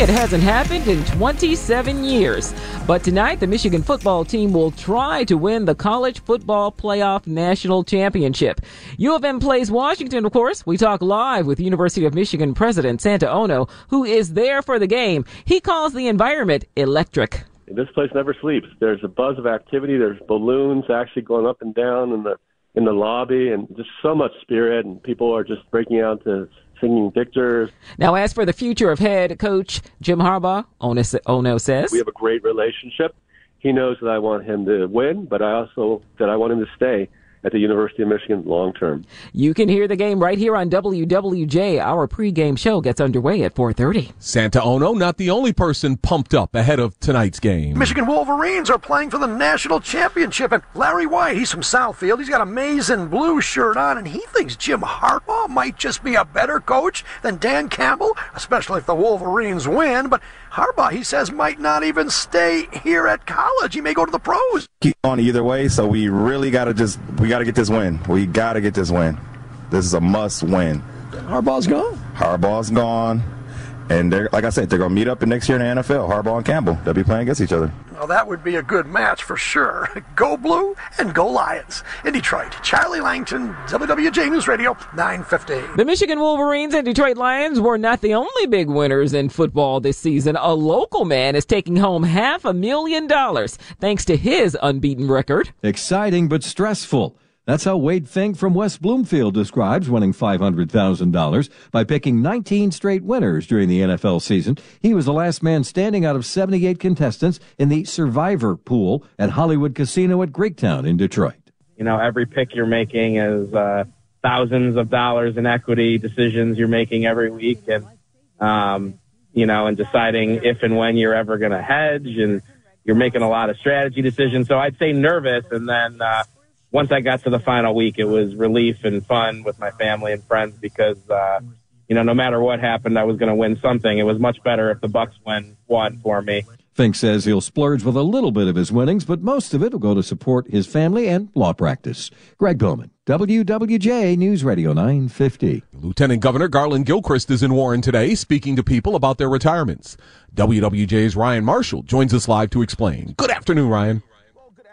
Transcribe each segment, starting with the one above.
It hasn't happened in 27 years. But tonight, the Michigan football team will try to win the College Football Playoff National Championship. U of M plays Washington, of course. We talk live with University of Michigan President Santa Ono, who is there for the game. He calls the environment electric. This place never sleeps. There's a buzz of activity. There's balloons actually going up and down in the in the lobby, and just so much spirit, and people are just breaking out to singing victors. Now, as for the future of head coach Jim Harbaugh, Ono says, We have a great relationship. He knows that I want him to win, but I also that I want him to stay at the University of Michigan long term. You can hear the game right here on WWJ. Our pregame show gets underway at 4:30. Santa Ono not the only person pumped up ahead of tonight's game. Michigan Wolverines are playing for the national championship, and Larry White, he's from Southfield. He's got a maize and blue shirt on, and he thinks Jim Harbaugh might just be a better coach than Dan Campbell, especially if the Wolverines win. But Harbaugh, he says, might not even stay here at college. He may go to the pros. Keep on either way, so we really got to just we got to get this win. We got to get this win. This is a must win. Harbaugh's gone. Harbaugh's gone. And they're, like I said, they're going to meet up next year in the NFL. Harbaugh and Campbell. They'll be playing against each other. Well, that would be a good match for sure. Go Blue and Go Lions. In Detroit, Charlie Langton, WWJ News Radio, 950. The Michigan Wolverines and Detroit Lions were not the only big winners in football this season. A local man is taking home half a million dollars thanks to his unbeaten record. Exciting but stressful. That's how Wade Fink from West Bloomfield describes winning $500,000 by picking 19 straight winners during the NFL season. He was the last man standing out of 78 contestants in the Survivor pool at Hollywood Casino at Greektown in Detroit. You know, every pick you're making is uh, thousands of dollars in equity decisions you're making every week, and um, you know, and deciding if and when you're ever going to hedge, and you're making a lot of strategy decisions. So I'd say nervous, and then. Uh, once I got to the final week, it was relief and fun with my family and friends because, uh, you know, no matter what happened, I was going to win something. It was much better if the Bucks win won for me. Fink says he'll splurge with a little bit of his winnings, but most of it will go to support his family and law practice. Greg Bowman, WWJ News Radio 950. Lieutenant Governor Garland Gilchrist is in Warren today speaking to people about their retirements. WWJ's Ryan Marshall joins us live to explain. Good afternoon, Ryan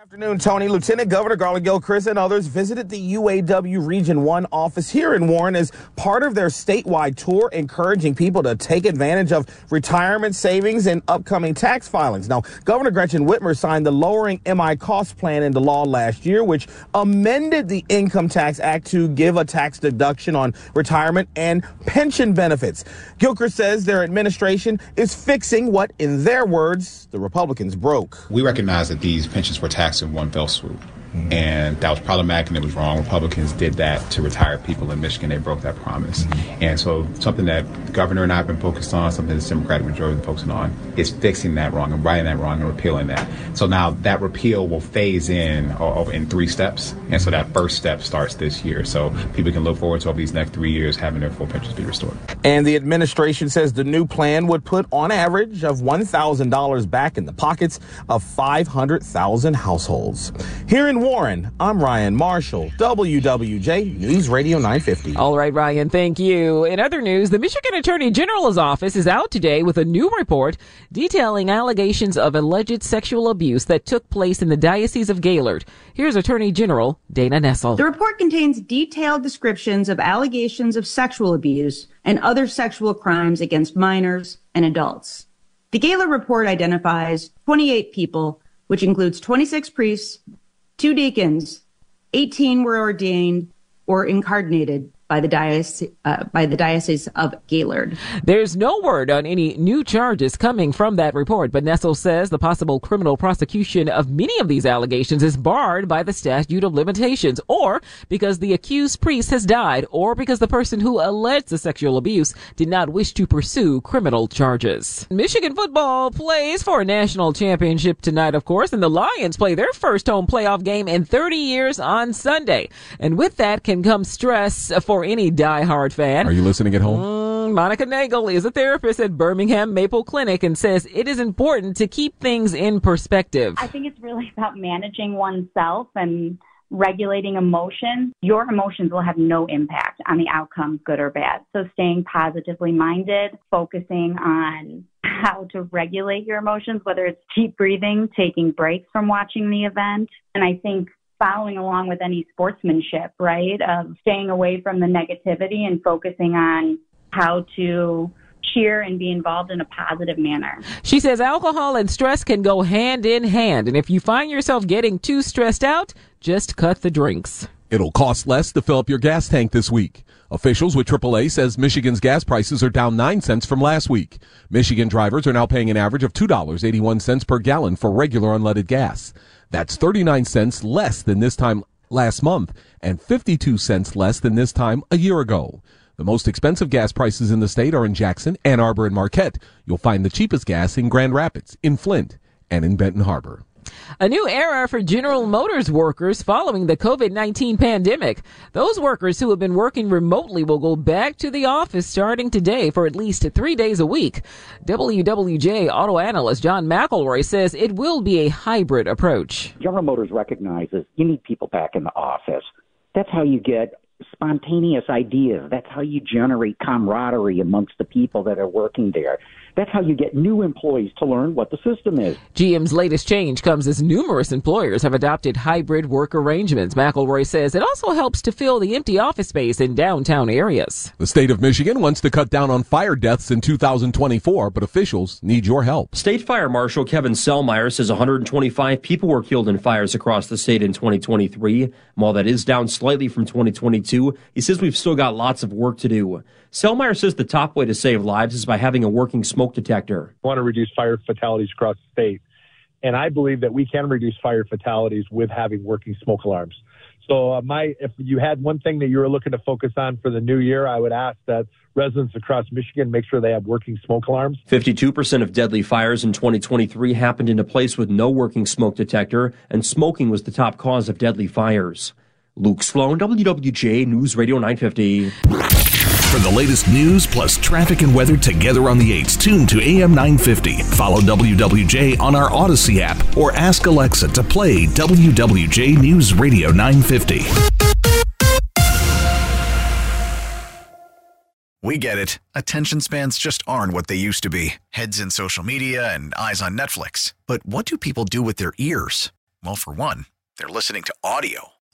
afternoon, Tony. Lieutenant Governor Garland Gilchrist and others visited the UAW Region 1 office here in Warren as part of their statewide tour, encouraging people to take advantage of retirement savings and upcoming tax filings. Now, Governor Gretchen Whitmer signed the Lowering MI Cost Plan into law last year, which amended the Income Tax Act to give a tax deduction on retirement and pension benefits. Gilchrist says their administration is fixing what, in their words, the Republicans broke. We recognize that these pensions were taxed in one fell swoop. And that was problematic and it was wrong. Republicans did that to retire people in Michigan. They broke that promise. And so something that the governor and I have been focused on, something the Democratic majority is focusing on, is fixing that wrong and righting that wrong and repealing that. So now that repeal will phase in uh, in three steps. And so that first step starts this year. So people can look forward to over these next three years having their full pensions be restored. And the administration says the new plan would put on average of $1,000 back in the pockets of 500,000 households. Here in Warren, I'm Ryan Marshall, WWJ News Radio 950. All right, Ryan, thank you. In other news, the Michigan Attorney General's office is out today with a new report detailing allegations of alleged sexual abuse that took place in the Diocese of Gaylord. Here's Attorney General Dana Nessel. The report contains detailed descriptions of allegations of sexual abuse and other sexual crimes against minors and adults. The Gaylord report identifies 28 people, which includes 26 priests, two deacons, 18 were ordained or incardinated by the diocese, uh, by the diocese of Gaylord. There's no word on any new charges coming from that report, but Nessel says the possible criminal prosecution of many of these allegations is barred by the statute of limitations, or because the accused priest has died, or because the person who alleged the sexual abuse did not wish to pursue criminal charges. Michigan football plays for a national championship tonight, of course, and the Lions play their first home playoff game in 30 years on Sunday. And with that can come stress for for any die-hard fan. Are you listening at home? Mm, Monica Nagel is a therapist at Birmingham Maple Clinic and says it is important to keep things in perspective. I think it's really about managing oneself and regulating emotions. Your emotions will have no impact on the outcome, good or bad. So staying positively minded, focusing on how to regulate your emotions, whether it's deep breathing, taking breaks from watching the event. And I think following along with any sportsmanship, right? Of staying away from the negativity and focusing on how to cheer and be involved in a positive manner. She says alcohol and stress can go hand in hand. And if you find yourself getting too stressed out, just cut the drinks. It'll cost less to fill up your gas tank this week. Officials with AAA says Michigan's gas prices are down 9 cents from last week. Michigan drivers are now paying an average of $2.81 per gallon for regular unleaded gas. That's 39 cents less than this time last month and 52 cents less than this time a year ago. The most expensive gas prices in the state are in Jackson, Ann Arbor, and Marquette. You'll find the cheapest gas in Grand Rapids, in Flint, and in Benton Harbor. A new era for General Motors workers following the COVID-19 pandemic. Those workers who have been working remotely will go back to the office starting today for at least three days a week. WWJ auto analyst John McElroy says it will be a hybrid approach. General Motors recognizes you need people back in the office. That's how you get spontaneous ideas. That's how you generate camaraderie amongst the people that are working there. That's how you get new employees to learn what the system is. GM's latest change comes as numerous employers have adopted hybrid work arrangements. McElroy says it also helps to fill the empty office space in downtown areas. The state of Michigan wants to cut down on fire deaths in 2024, but officials need your help. State Fire Marshal Kevin Sehlmeyer says 125 people were killed in fires across the state in 2023. While that is down slightly from 2022, he says we've still got lots of work to do. Sehlmeyer says the top way to save lives is by having a working smoke detector. We want to reduce fire fatalities across the state. And I believe that we can reduce fire fatalities with having working smoke alarms. So uh, my, if you had one thing that you were looking to focus on for the new year, I would ask that residents across Michigan make sure they have working smoke alarms. 52% of deadly fires in 2023 happened in a place with no working smoke detector, and smoking was the top cause of deadly fires. Luke Sloan, WWJ News Radio 950. For the latest news plus traffic and weather together on the 8s, tune to AM 950. Follow WWJ on our Audacy app or ask Alexa to play WWJ News Radio 950. We get it. Attention spans just aren't what they used to be heads in social media and eyes on Netflix. But what do people do with their ears? Well, for one, they're listening to audio.